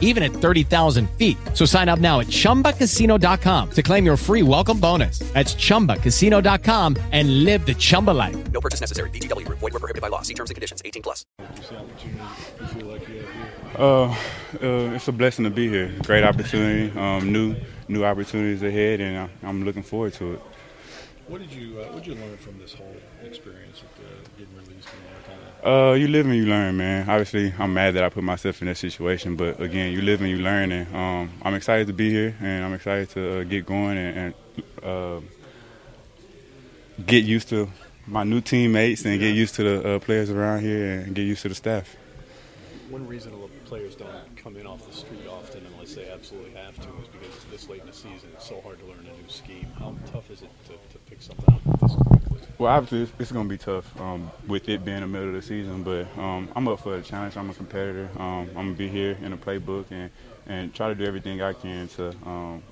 even at 30,000 feet. So sign up now at chumbacasino.com to claim your free welcome bonus. That's chumbacasino.com and live the Chumba life. No purchase necessary. VGW Group. Void were prohibited by law. See terms and conditions. 18 plus. Uh, uh, it's a blessing to be here. Great opportunity, um, new new opportunities ahead, and I'm looking forward to it. What did you uh, What did you learn from this whole experience with uh, getting released and all that kind of? Uh, you live and you learn, man. Obviously, I'm mad that I put myself in that situation, but again, you live and you learn, and um, I'm excited to be here, and I'm excited to uh, get going and, and uh, get used to my new teammates and get used to the uh, players around here and get used to the staff. One reason players don't come in off the street often unless they absolutely have to is because it's this late in the season. It's so hard to learn a new scheme. How tough is it to, to pick something up this quickly? Well, obviously, it's, it's going to be tough um, with it being the middle of the season, but um, I'm up for the challenge. I'm a competitor. Um, I'm going to be here in the playbook and, and try to do everything I can to um,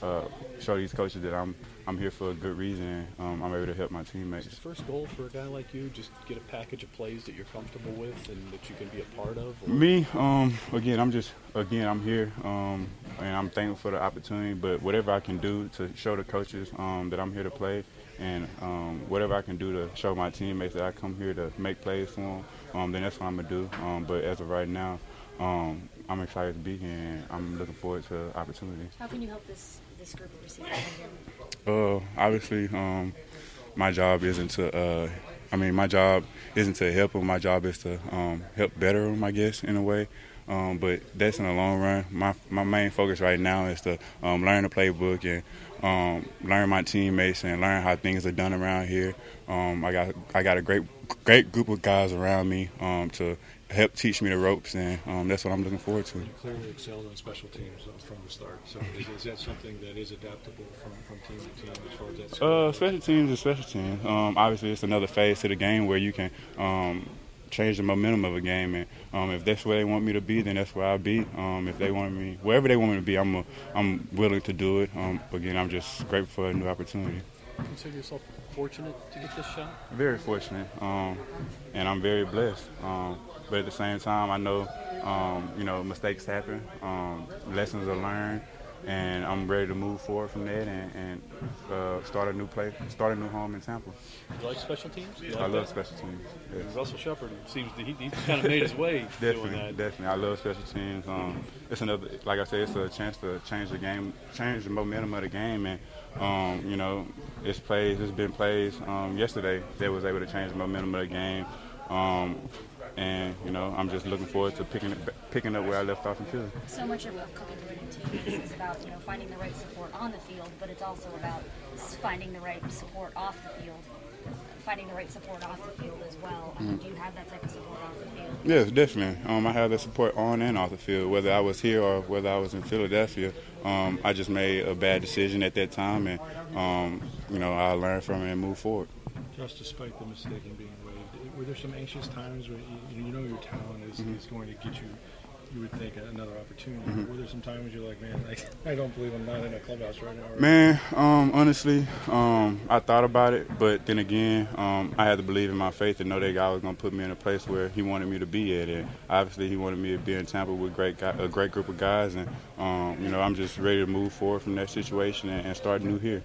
uh, show these coaches that I'm I'm here for a good reason. Um, I'm able to help my teammates. Is the first goal for a guy like you just get a package of plays that you're comfortable with and that you can be a part of? Or? Me, um, again, I'm just again I'm here um, and I'm thankful for the opportunity. But whatever I can do to show the coaches um, that I'm here to play, and um, whatever I can do to show my teammates that I come here to make plays for them, um, then that's what I'm gonna do. Um, but as of right now, um, I'm excited to be here and I'm looking forward to the opportunity. How can you help this this group of receivers? Uh, obviously, um, my job isn't to. Uh, I mean, my job isn't to help them. My job is to um, help better them, I guess, in a way. Um, but that's in the long run. My my main focus right now is to um, learn the playbook and um, learn my teammates and learn how things are done around here. Um, I got I got a great great group of guys around me um, to help teach me the ropes, and um, that's what I'm looking forward to. You clearly excelled on special teams from the start. So is, is that something that is adaptable from, from team to team as far as that? Uh, special teams is special teams. Um, obviously, it's another phase to the game where you can um, change the momentum of a game, and um, if that's where they want me to be, then that's where I'll be. Um, if they want me, wherever they want me to be, I'm a, I'm willing to do it. Um, again, I'm just grateful for a new opportunity. Consider yourself fortunate to get this shot. Very fortunate, um, and I'm very blessed. Um, but at the same time, I know, um, you know, mistakes happen, um, lessons are learned, and I'm ready to move forward from that and, and uh, start a new place, start a new home in Tampa. You like special teams? You like I love that? special teams. yes. Russell Shepard seems to, he, he's kind of made his way doing Definitely, that. definitely. I love special teams. Um, it's another, like I said, it's a chance to change the game, change the momentum of the game, and um, you know, it's plays, it's been plays. Um, yesterday they was able to change the momentum of the game, um, and you know, I'm just looking forward to picking it, picking up where I left off in Philly. So much of what coming to winning teams is about you know finding the right support on the field, but it's also about finding the right support off the field, finding the right support off the field as well. Mhm. Do you have that type of support off the field? Yes, definitely. Um, I have the support on and off the field, whether I was here or whether I was in Philadelphia. Um, I just made a bad decision at that time, and um, you know I learned from it and moved forward. Just despite the mistake in being waived, were there some anxious times where you, you know your talent is, Mhm. is going to get you, you would think, another opportunity? Mhm. Were there some times you're like, man, I, I don't believe I'm not in a clubhouse right now? Man, um, honestly, um, I thought about it, but then again, um, I had to believe in my faith and know that God was going to put me in a place where He wanted me to be at. And obviously, He wanted me to be in Tampa with great guy, a great group of guys, and um, you know, I'm just ready to move forward from that situation and, and start new here.